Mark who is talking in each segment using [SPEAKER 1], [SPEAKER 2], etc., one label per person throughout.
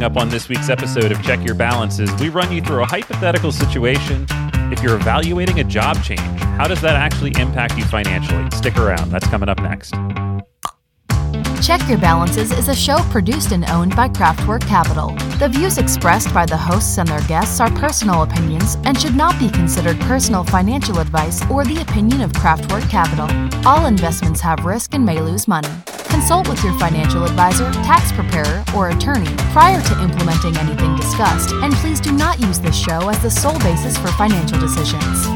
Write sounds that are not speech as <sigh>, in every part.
[SPEAKER 1] Coming up on this week's episode of Check Your Balances, we run you through a hypothetical situation. If you're evaluating a job change, how does that actually impact you financially? Stick around, that's coming up next.
[SPEAKER 2] Check Your Balances is a show produced and owned by Craftwork Capital. The views expressed by the hosts and their guests are personal opinions and should not be considered personal financial advice or the opinion of Craftwork Capital. All investments have risk and may lose money. Consult with your financial advisor, tax preparer, or attorney prior to implementing anything discussed, and please do not use this show as the sole basis for financial decisions.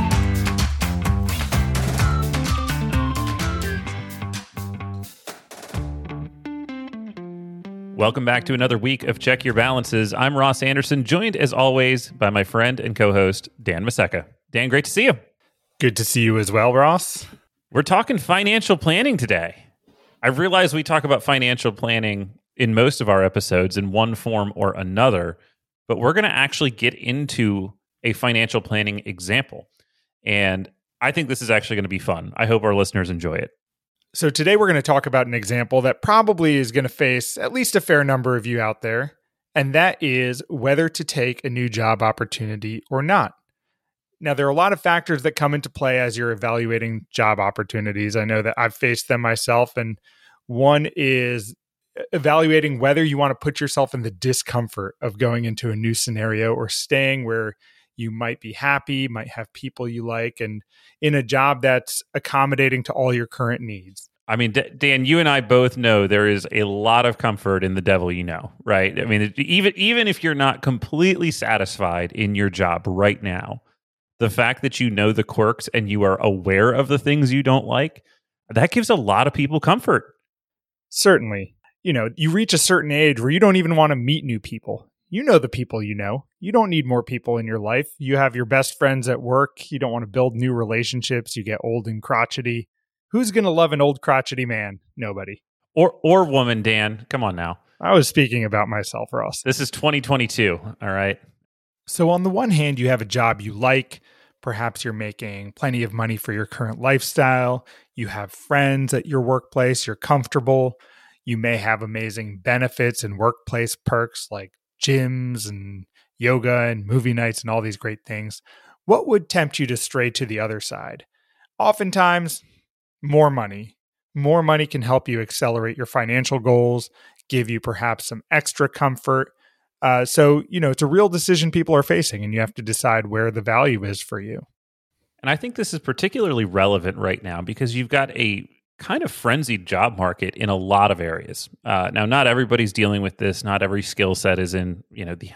[SPEAKER 1] Welcome back to another week of Check Your Balances. I'm Ross Anderson, joined as always by my friend and co host, Dan Maseka. Dan, great to see you.
[SPEAKER 3] Good to see you as well, Ross.
[SPEAKER 1] We're talking financial planning today. I realize we talk about financial planning in most of our episodes in one form or another, but we're going to actually get into a financial planning example. And I think this is actually going to be fun. I hope our listeners enjoy it.
[SPEAKER 3] So, today we're going to talk about an example that probably is going to face at least a fair number of you out there, and that is whether to take a new job opportunity or not. Now, there are a lot of factors that come into play as you're evaluating job opportunities. I know that I've faced them myself, and one is evaluating whether you want to put yourself in the discomfort of going into a new scenario or staying where you might be happy, might have people you like, and in a job that's accommodating to all your current needs.
[SPEAKER 1] I mean, Dan, you and I both know there is a lot of comfort in the devil you know, right? I mean, even even if you're not completely satisfied in your job right now, the fact that you know the quirks and you are aware of the things you don't like, that gives a lot of people comfort.
[SPEAKER 3] Certainly. You know, you reach a certain age where you don't even want to meet new people you know the people you know. You don't need more people in your life. You have your best friends at work. You don't want to build new relationships. You get old and crotchety. Who's going to love an old crotchety man? Nobody.
[SPEAKER 1] Or or woman, Dan. Come on now.
[SPEAKER 3] I was speaking about myself, Ross.
[SPEAKER 1] This is 2022, all right?
[SPEAKER 3] So on the one hand, you have a job you like. Perhaps you're making plenty of money for your current lifestyle. You have friends at your workplace. You're comfortable. You may have amazing benefits and workplace perks like gyms and yoga and movie nights and all these great things, what would tempt you to stray to the other side? Oftentimes, more money. More money can help you accelerate your financial goals, give you perhaps some extra comfort. Uh, so, you know, it's a real decision people are facing, and you have to decide where the value is for you.
[SPEAKER 1] And I think this is particularly relevant right now because you've got a kind of frenzied job market in a lot of areas. Uh, now, not everybody's dealing with this. Not every skill set is in you know the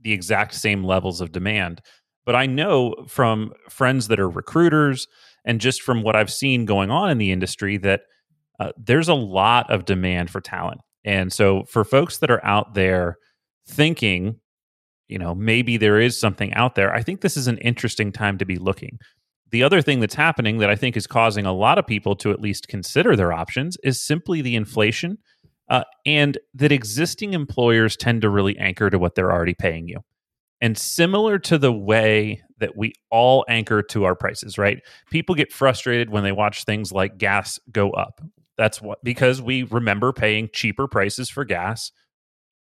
[SPEAKER 1] the exact same levels of demand. But I know from friends that are recruiters and just from what I've seen going on in the industry that uh, there's a lot of demand for talent. And so, for folks that are out there thinking, you know, maybe there is something out there, I think this is an interesting time to be looking the other thing that's happening that I think is causing a lot of people to at least consider their options is simply the inflation uh, and that existing employers tend to really anchor to what they're already paying you. And similar to the way that we all anchor to our prices, right? People get frustrated when they watch things like gas go up. That's what, because we remember paying cheaper prices for gas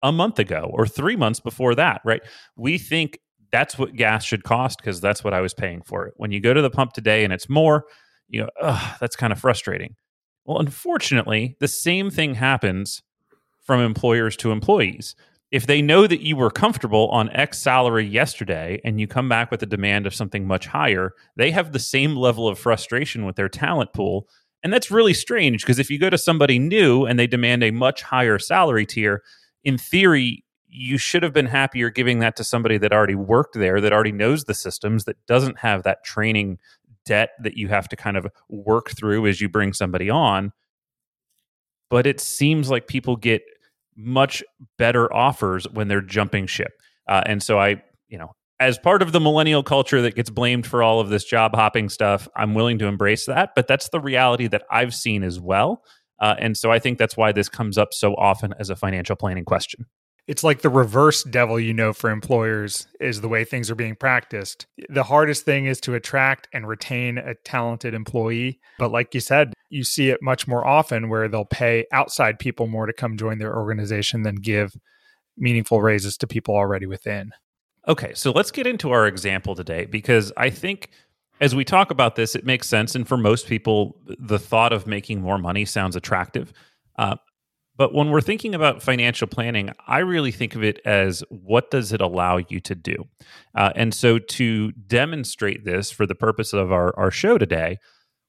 [SPEAKER 1] a month ago or three months before that, right? We think that's what gas should cost because that's what I was paying for it. When you go to the pump today and it's more, you know, that's kind of frustrating. Well, unfortunately, the same thing happens from employers to employees. If they know that you were comfortable on X salary yesterday and you come back with a demand of something much higher, they have the same level of frustration with their talent pool. And that's really strange because if you go to somebody new and they demand a much higher salary tier, in theory, you should have been happier giving that to somebody that already worked there, that already knows the systems, that doesn't have that training debt that you have to kind of work through as you bring somebody on. But it seems like people get much better offers when they're jumping ship. Uh, and so I, you know, as part of the millennial culture that gets blamed for all of this job hopping stuff, I'm willing to embrace that. But that's the reality that I've seen as well. Uh, and so I think that's why this comes up so often as a financial planning question
[SPEAKER 3] it's like the reverse devil you know for employers is the way things are being practiced. The hardest thing is to attract and retain a talented employee. But like you said, you see it much more often where they'll pay outside people more to come join their organization than give meaningful raises to people already within.
[SPEAKER 1] Okay, so let's get into our example today because I think as we talk about this, it makes sense. And for most people, the thought of making more money sounds attractive. Uh, but when we're thinking about financial planning, I really think of it as what does it allow you to do? Uh, and so to demonstrate this for the purpose of our, our show today,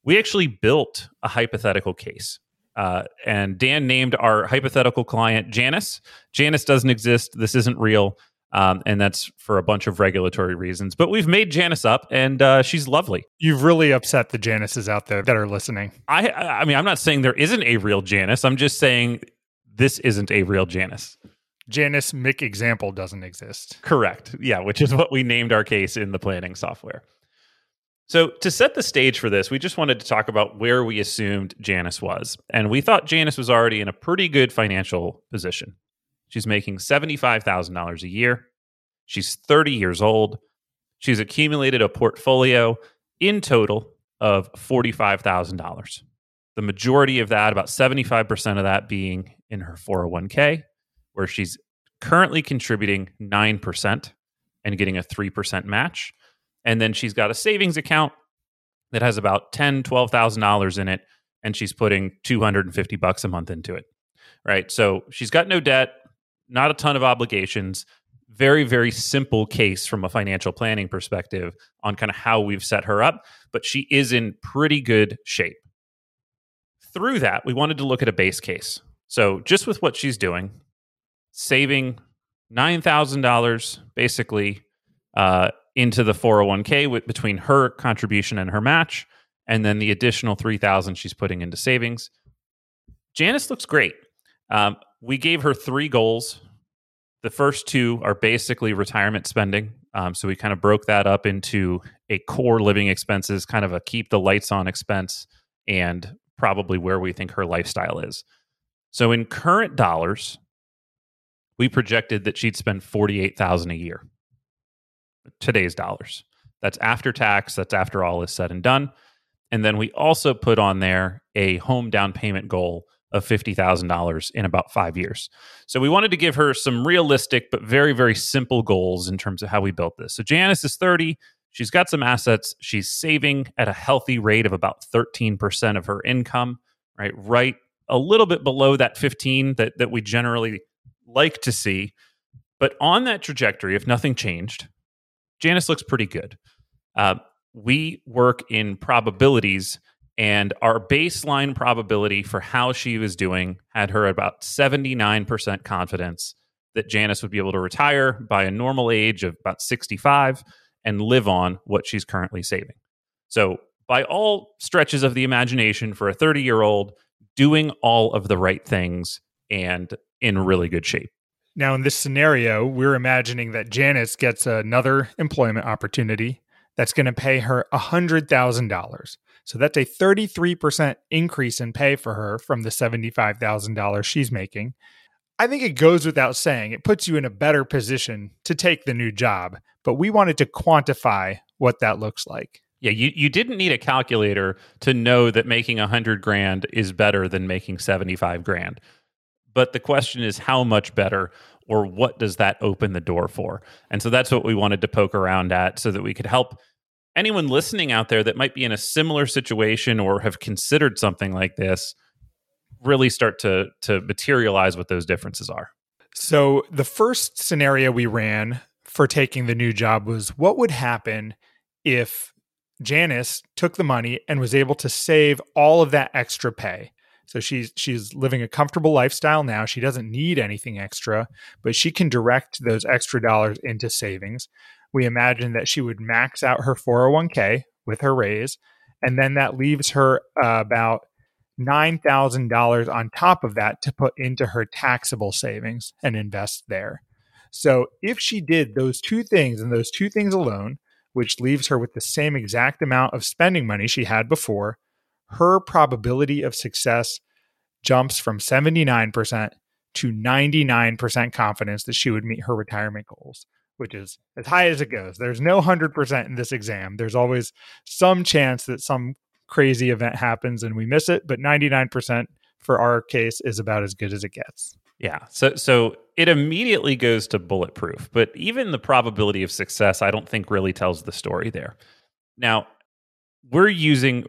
[SPEAKER 1] we actually built a hypothetical case. Uh, and Dan named our hypothetical client Janice. Janice doesn't exist. This isn't real. Um, and that's for a bunch of regulatory reasons. But we've made Janice up, and uh, she's lovely.
[SPEAKER 3] You've really upset the Janices out there that are listening.
[SPEAKER 1] I, I mean, I'm not saying there isn't a real Janice. I'm just saying this isn't a real Janice.
[SPEAKER 3] Janice Mick example doesn't exist.
[SPEAKER 1] Correct. Yeah, which is what we named our case in the planning software. So, to set the stage for this, we just wanted to talk about where we assumed Janice was. And we thought Janice was already in a pretty good financial position. She's making $75,000 a year. She's 30 years old. She's accumulated a portfolio in total of $45,000. The majority of that, about 75% of that, being in her 401k, where she's currently contributing 9% and getting a 3% match. And then she's got a savings account that has about $10,000, $12,000 in it, and she's putting 250 bucks a month into it. Right. So she's got no debt not a ton of obligations. Very, very simple case from a financial planning perspective on kind of how we've set her up, but she is in pretty good shape. Through that, we wanted to look at a base case. So, just with what she's doing, saving $9,000 basically uh, into the 401k with, between her contribution and her match, and then the additional 3000 she's putting into savings. Janice looks great. Um, we gave her three goals. The first two are basically retirement spending. Um, so we kind of broke that up into a core living expenses, kind of a keep the lights on expense, and probably where we think her lifestyle is. So in current dollars, we projected that she'd spend forty-eight thousand a year. Today's dollars. That's after tax. That's after all is said and done. And then we also put on there a home down payment goal of $50,000 in about five years. So we wanted to give her some realistic but very, very simple goals in terms of how we built this. So Janice is 30. She's got some assets. She's saving at a healthy rate of about 13% of her income, right? Right a little bit below that 15 that, that we generally like to see. But on that trajectory, if nothing changed, Janice looks pretty good. Uh, we work in probabilities and our baseline probability for how she was doing had her about 79% confidence that Janice would be able to retire by a normal age of about 65 and live on what she's currently saving. So, by all stretches of the imagination, for a 30 year old, doing all of the right things and in really good shape.
[SPEAKER 3] Now, in this scenario, we're imagining that Janice gets another employment opportunity that's going to pay her $100,000. So that's a 33% increase in pay for her from the $75,000 she's making. I think it goes without saying, it puts you in a better position to take the new job, but we wanted to quantify what that looks like.
[SPEAKER 1] Yeah, you, you didn't need a calculator to know that making a hundred grand is better than making 75 grand. But the question is how much better or what does that open the door for? And so that's what we wanted to poke around at so that we could help anyone listening out there that might be in a similar situation or have considered something like this really start to to materialize what those differences are.
[SPEAKER 3] So the first scenario we ran for taking the new job was what would happen if Janice took the money and was able to save all of that extra pay. So she's she's living a comfortable lifestyle now. She doesn't need anything extra, but she can direct those extra dollars into savings we imagine that she would max out her 401k with her raise, and then that leaves her uh, about $9,000 on top of that to put into her taxable savings and invest there. So if she did those two things and those two things alone, which leaves her with the same exact amount of spending money she had before, her probability of success jumps from 79% to 99% confidence that she would meet her retirement goals which is as high as it goes. There's no 100% in this exam. There's always some chance that some crazy event happens and we miss it, but 99% for our case is about as good as it gets.
[SPEAKER 1] Yeah. So so it immediately goes to bulletproof, but even the probability of success I don't think really tells the story there. Now, we're using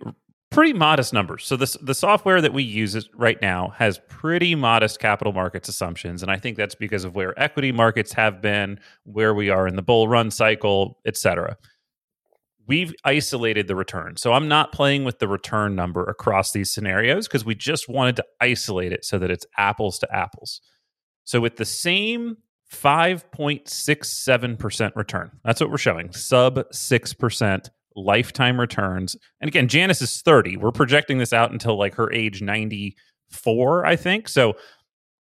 [SPEAKER 1] pretty modest numbers. So this the software that we use right now has pretty modest capital markets assumptions and I think that's because of where equity markets have been, where we are in the bull run cycle, et cetera we've isolated the return. So I'm not playing with the return number across these scenarios because we just wanted to isolate it so that it's apples to apples. So with the same 5.67% return, that's what we're showing, sub 6% lifetime returns. And again, Janice is 30. We're projecting this out until like her age 94, I think. So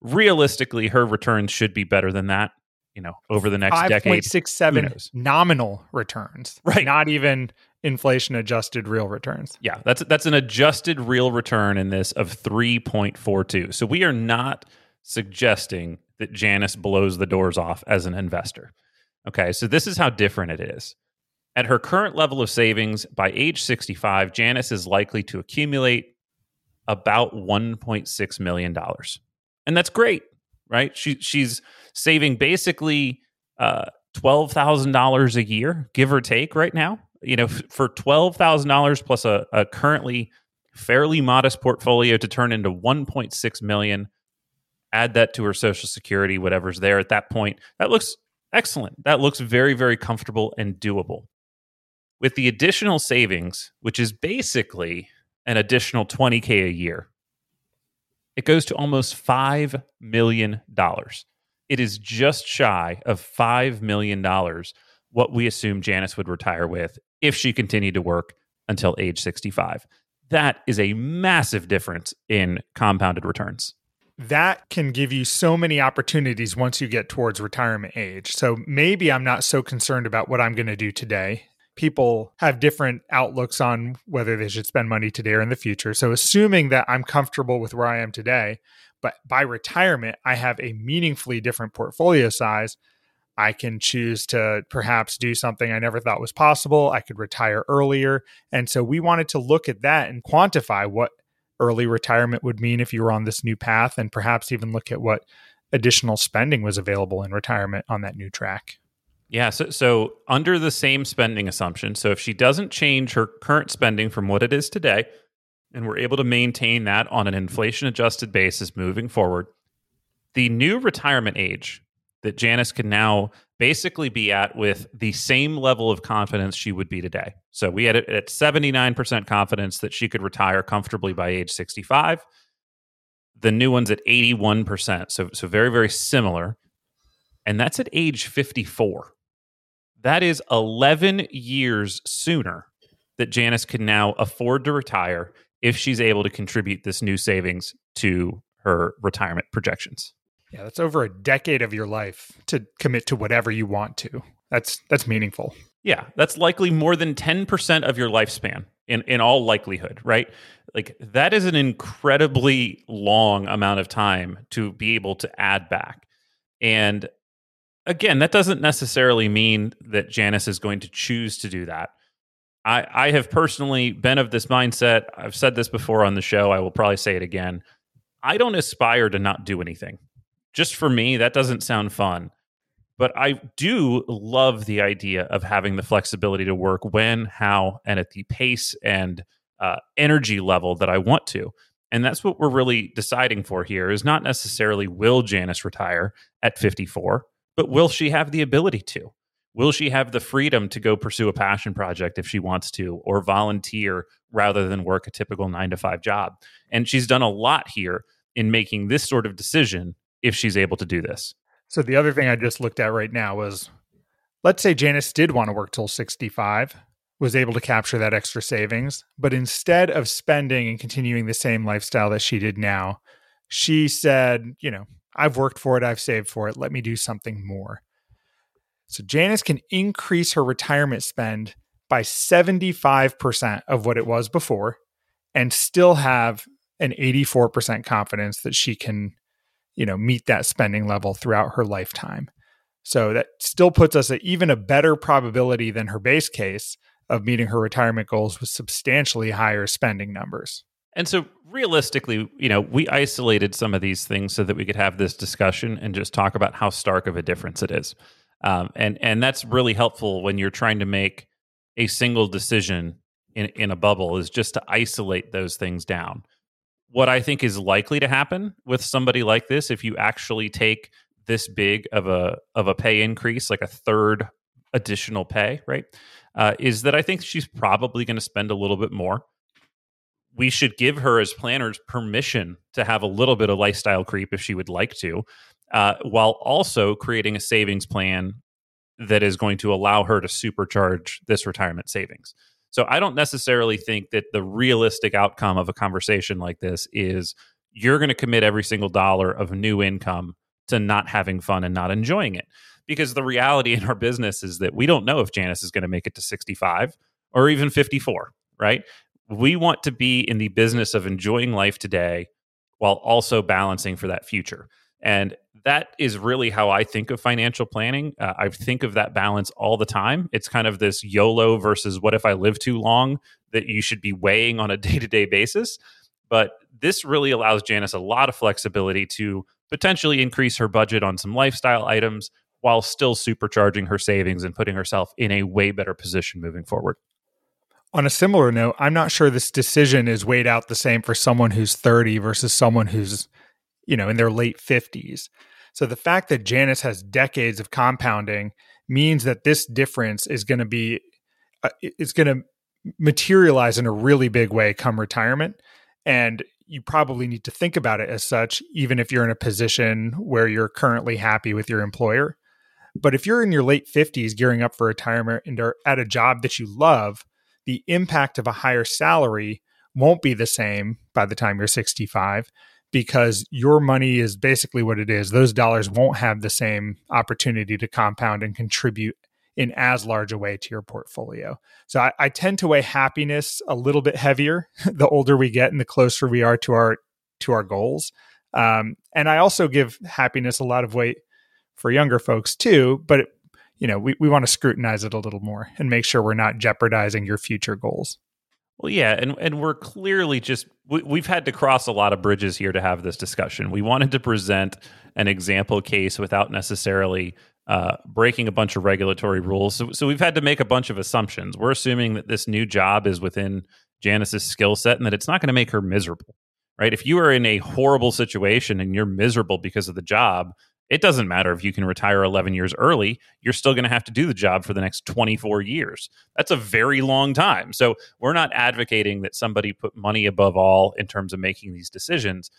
[SPEAKER 1] realistically, her returns should be better than that you know over the next 5. decade
[SPEAKER 3] 5.67 nominal returns
[SPEAKER 1] right
[SPEAKER 3] not even inflation adjusted real returns
[SPEAKER 1] yeah that's that's an adjusted real return in this of 3.42 so we are not suggesting that Janice blows the doors off as an investor okay so this is how different it is at her current level of savings by age 65 Janice is likely to accumulate about 1.6 million dollars and that's great right she she's saving basically uh, twelve thousand dollars a year, give or take, right now. You know, f- for twelve thousand dollars plus a, a currently fairly modest portfolio to turn into one point six million. Add that to her social security, whatever's there at that point. That looks excellent. That looks very, very comfortable and doable. With the additional savings, which is basically an additional 20K a year, it goes to almost $5 million it is just shy of $5 million what we assume Janice would retire with if she continued to work until age 65. That is a massive difference in compounded returns.
[SPEAKER 3] That can give you so many opportunities once you get towards retirement age. So maybe I'm not so concerned about what I'm going to do today. People have different outlooks on whether they should spend money today or in the future. So, assuming that I'm comfortable with where I am today, but by retirement, I have a meaningfully different portfolio size. I can choose to perhaps do something I never thought was possible. I could retire earlier. And so we wanted to look at that and quantify what early retirement would mean if you were on this new path and perhaps even look at what additional spending was available in retirement on that new track.
[SPEAKER 1] Yeah, so, so under the same spending assumption, so if she doesn't change her current spending from what it is today, and we're able to maintain that on an inflation adjusted basis moving forward. The new retirement age that Janice can now basically be at with the same level of confidence she would be today. So we had it at 79% confidence that she could retire comfortably by age 65. The new one's at 81%. So so very very similar. And that's at age 54. That is 11 years sooner that Janice can now afford to retire if she's able to contribute this new savings to her retirement projections.
[SPEAKER 3] Yeah, that's over a decade of your life to commit to whatever you want to. That's that's meaningful.
[SPEAKER 1] Yeah, that's likely more than 10% of your lifespan in in all likelihood, right? Like that is an incredibly long amount of time to be able to add back. And again, that doesn't necessarily mean that Janice is going to choose to do that. I, I have personally been of this mindset. I've said this before on the show. I will probably say it again. I don't aspire to not do anything. Just for me, that doesn't sound fun. But I do love the idea of having the flexibility to work when, how, and at the pace and uh, energy level that I want to. And that's what we're really deciding for here is not necessarily will Janice retire at 54, but will she have the ability to? Will she have the freedom to go pursue a passion project if she wants to, or volunteer rather than work a typical nine to five job? And she's done a lot here in making this sort of decision if she's able to do this.
[SPEAKER 3] So, the other thing I just looked at right now was let's say Janice did want to work till 65, was able to capture that extra savings, but instead of spending and continuing the same lifestyle that she did now, she said, you know, I've worked for it, I've saved for it, let me do something more. So Janice can increase her retirement spend by 75% of what it was before and still have an 84% confidence that she can, you know, meet that spending level throughout her lifetime. So that still puts us at even a better probability than her base case of meeting her retirement goals with substantially higher spending numbers.
[SPEAKER 1] And so realistically, you know, we isolated some of these things so that we could have this discussion and just talk about how stark of a difference it is. Um, and and that's really helpful when you're trying to make a single decision in in a bubble is just to isolate those things down. What I think is likely to happen with somebody like this, if you actually take this big of a of a pay increase, like a third additional pay, right? Uh, is that I think she's probably going to spend a little bit more. We should give her as planners permission to have a little bit of lifestyle creep if she would like to, uh, while also creating a savings plan that is going to allow her to supercharge this retirement savings. So I don't necessarily think that the realistic outcome of a conversation like this is you're going to commit every single dollar of new income to not having fun and not enjoying it. Because the reality in our business is that we don't know if Janice is going to make it to 65 or even 54, right? We want to be in the business of enjoying life today while also balancing for that future. And that is really how I think of financial planning. Uh, I think of that balance all the time. It's kind of this YOLO versus what if I live too long that you should be weighing on a day to day basis. But this really allows Janice a lot of flexibility to potentially increase her budget on some lifestyle items while still supercharging her savings and putting herself in a way better position moving forward.
[SPEAKER 3] On a similar note, I'm not sure this decision is weighed out the same for someone who's 30 versus someone who's, you know, in their late 50s. So the fact that Janice has decades of compounding means that this difference is going to be uh, it's going to materialize in a really big way come retirement and you probably need to think about it as such even if you're in a position where you're currently happy with your employer but if you're in your late 50s gearing up for retirement and are at a job that you love the impact of a higher salary won't be the same by the time you're 65 because your money is basically what it is. Those dollars won't have the same opportunity to compound and contribute in as large a way to your portfolio. So I, I tend to weigh happiness a little bit heavier <laughs> the older we get and the closer we are to our to our goals. Um, and I also give happiness a lot of weight for younger folks too, but you know, we, we want to scrutinize it a little more and make sure we're not jeopardizing your future goals.
[SPEAKER 1] Well, yeah, and and we're clearly just we, have had to cross a lot of bridges here to have this discussion. We wanted to present an example case without necessarily uh, breaking a bunch of regulatory rules. So, so we've had to make a bunch of assumptions. We're assuming that this new job is within Janice's skill set and that it's not going to make her miserable. Right? If you are in a horrible situation and you're miserable because of the job, it doesn't matter if you can retire 11 years early, you're still going to have to do the job for the next 24 years. That's a very long time. So, we're not advocating that somebody put money above all in terms of making these decisions.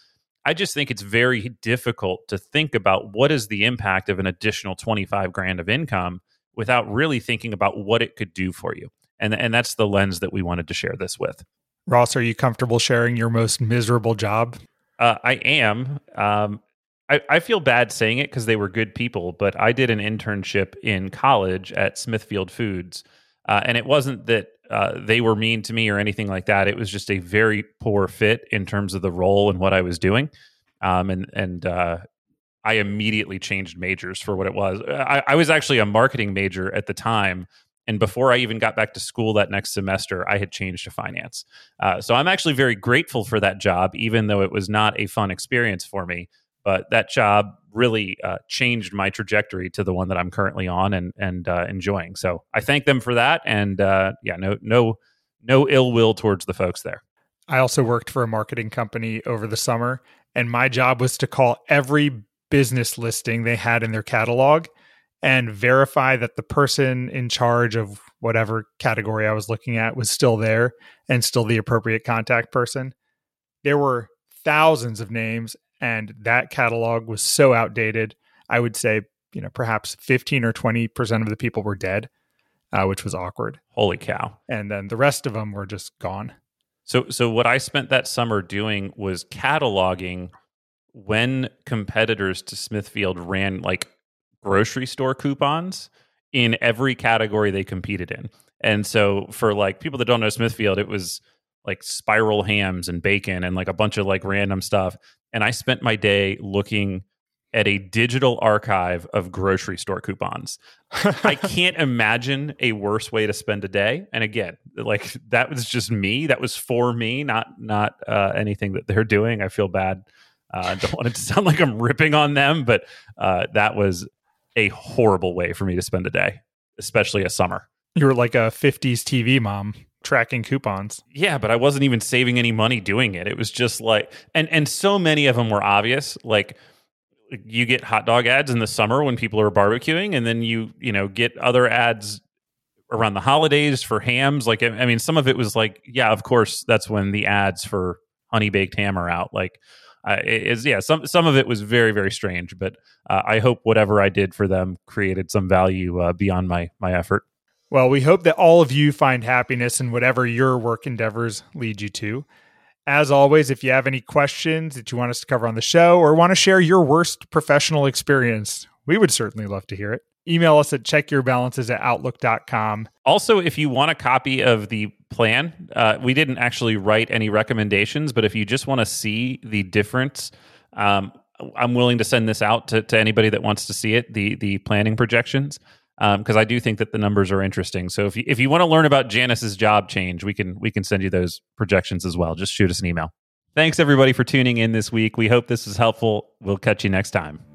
[SPEAKER 1] I just think it's very difficult to think about what is the impact of an additional 25 grand of income without really thinking about what it could do for you. And, and that's the lens that we wanted to share this with.
[SPEAKER 3] Ross, are you comfortable sharing your most miserable job?
[SPEAKER 1] Uh, I am. Um, I, I feel bad saying it because they were good people, but I did an internship in college at Smithfield Foods. Uh, and it wasn't that uh, they were mean to me or anything like that. It was just a very poor fit in terms of the role and what I was doing. Um, and and uh, I immediately changed majors for what it was. I, I, was actually a marketing major at the time. And before I even got back to school that next semester, I had changed to finance. Uh, so I'm actually very grateful for that job, even though it was not a fun experience for me but that job really uh, changed my trajectory to the one that I'm currently on and and uh, enjoying. So I thank them for that, and uh, yeah, no no no ill will towards the folks there.
[SPEAKER 3] I also worked for a marketing company over the summer, and my job was to call every business listing they had in their catalog and verify that the person in charge of whatever category I was looking at was still there and still the appropriate contact person. There were thousands of names and that catalog was so outdated. I would say, you know, perhaps 15 or 20% of the people were dead, uh, which was awkward.
[SPEAKER 1] Holy cow.
[SPEAKER 3] And then the rest of them were just gone.
[SPEAKER 1] So, so what I spent that summer doing was cataloging when competitors to Smithfield ran like grocery store coupons in every category they competed in. And so for like people that don't know Smithfield, it was like spiral hams and bacon and like a bunch of like random stuff and I spent my day looking at a digital archive of grocery store coupons. I <laughs> can't imagine a worse way to spend a day. And again, like that was just me. That was for me, not not uh, anything that they're doing. I feel bad. Uh, I don't want it to sound like I'm ripping on them, but uh, that was a horrible way for me to spend a day, especially a summer.
[SPEAKER 3] You were like a 50s TV mom tracking coupons.
[SPEAKER 1] Yeah, but I wasn't even saving any money doing it. It was just like and and so many of them were obvious. Like you get hot dog ads in the summer when people are barbecuing and then you, you know, get other ads around the holidays for hams. Like I mean some of it was like, yeah, of course that's when the ads for honey baked ham are out. Like uh, is yeah some some of it was very very strange but uh, i hope whatever i did for them created some value uh, beyond my my effort
[SPEAKER 3] well, we hope that all of you find happiness in whatever your work endeavors lead you to. As always, if you have any questions that you want us to cover on the show or want to share your worst professional experience, we would certainly love to hear it. Email us at checkyourbalances at outlook.com.
[SPEAKER 1] Also, if you want a copy of the plan, uh, we didn't actually write any recommendations, but if you just want to see the difference, um, I'm willing to send this out to, to anybody that wants to see it, the the planning projections because um, I do think that the numbers are interesting. So if you, if you want to learn about Janice's job change, we can we can send you those projections as well. Just shoot us an email. Thanks everybody for tuning in this week. We hope this is helpful. We'll catch you next time.